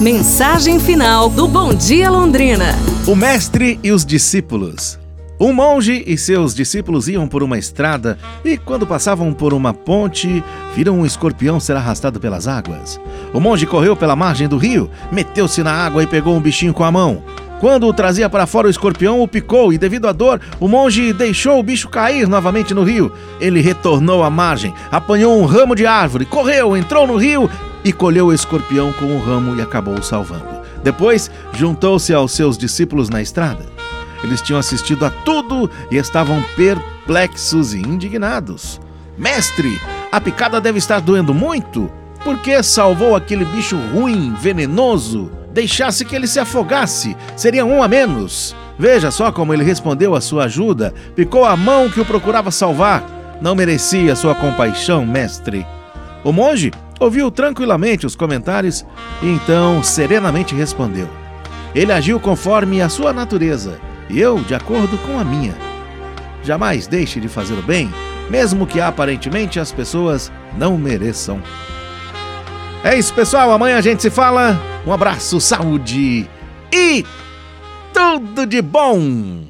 Mensagem final do Bom Dia Londrina. O mestre e os discípulos. Um monge e seus discípulos iam por uma estrada e, quando passavam por uma ponte, viram um escorpião ser arrastado pelas águas. O monge correu pela margem do rio, meteu-se na água e pegou um bichinho com a mão. Quando o trazia para fora, o escorpião o picou e, devido à dor, o monge deixou o bicho cair novamente no rio. Ele retornou à margem, apanhou um ramo de árvore, correu, entrou no rio e colheu o escorpião com o ramo e acabou o salvando. Depois, juntou-se aos seus discípulos na estrada. Eles tinham assistido a tudo e estavam perplexos e indignados. Mestre, a picada deve estar doendo muito? Por que salvou aquele bicho ruim, venenoso? Deixasse que ele se afogasse, seria um a menos. Veja só como ele respondeu à sua ajuda, picou a mão que o procurava salvar. Não merecia sua compaixão, mestre. O monge ouviu tranquilamente os comentários e então serenamente respondeu. Ele agiu conforme a sua natureza e eu de acordo com a minha. Jamais deixe de fazer o bem, mesmo que aparentemente as pessoas não mereçam. É isso, pessoal. Amanhã a gente se fala. Um abraço, saúde e tudo de bom!